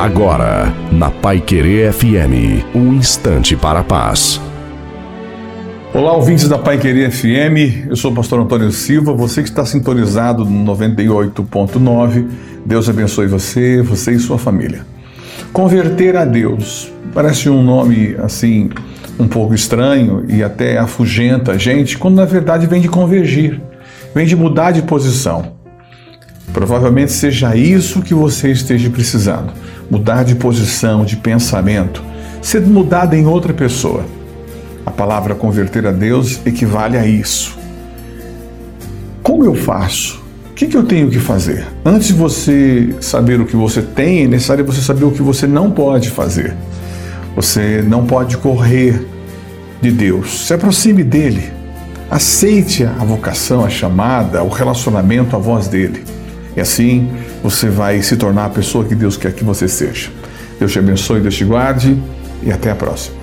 Agora, na Pai Querer FM, um instante para a paz. Olá, ouvintes da Pai Querer FM, eu sou o pastor Antônio Silva, você que está sintonizado no 98.9, Deus abençoe você, você e sua família. Converter a Deus, parece um nome assim, um pouco estranho e até afugenta a gente, quando na verdade vem de convergir, vem de mudar de posição. Provavelmente seja isso que você esteja precisando: mudar de posição, de pensamento, ser mudado em outra pessoa. A palavra converter a Deus equivale a isso. Como eu faço? O que, que eu tenho que fazer? Antes de você saber o que você tem, é necessário você saber o que você não pode fazer. Você não pode correr de Deus. Se aproxime dele. Aceite a vocação, a chamada, o relacionamento, a voz dele. E assim você vai se tornar a pessoa que Deus quer que você seja. Deus te abençoe, Deus te guarde e até a próxima.